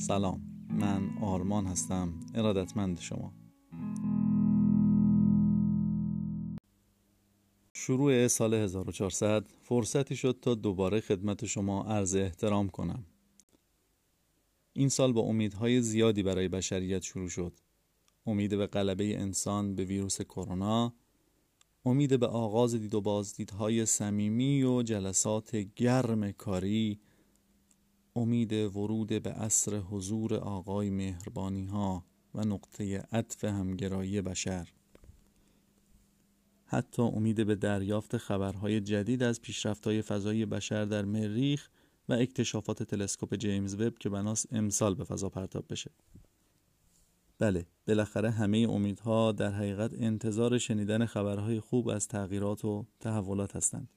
سلام من آرمان هستم ارادتمند شما. شروع سال 1400 فرصتی شد تا دوباره خدمت شما عرض احترام کنم. این سال با امیدهای زیادی برای بشریت شروع شد. امید به غلبه انسان به ویروس کرونا امید به آغاز دید و بازدیدهای صمیمی و جلسات گرم کاری امید ورود به عصر حضور آقای مهربانی ها و نقطه عطف همگرایی بشر. حتی امید به دریافت خبرهای جدید از پیشرفت‌های فضایی بشر در مریخ و اکتشافات تلسکوپ جیمز وب که بناس امسال به فضا پرتاب بشه. بله بالاخره همه امیدها در حقیقت انتظار شنیدن خبرهای خوب از تغییرات و تحولات هستند.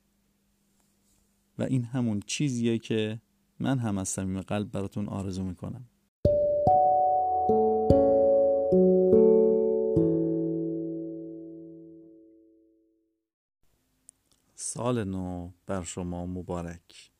و این همون چیزیه که من هم از صمیم قلب براتون آرزو می‌کنم. سال نو بر شما مبارک.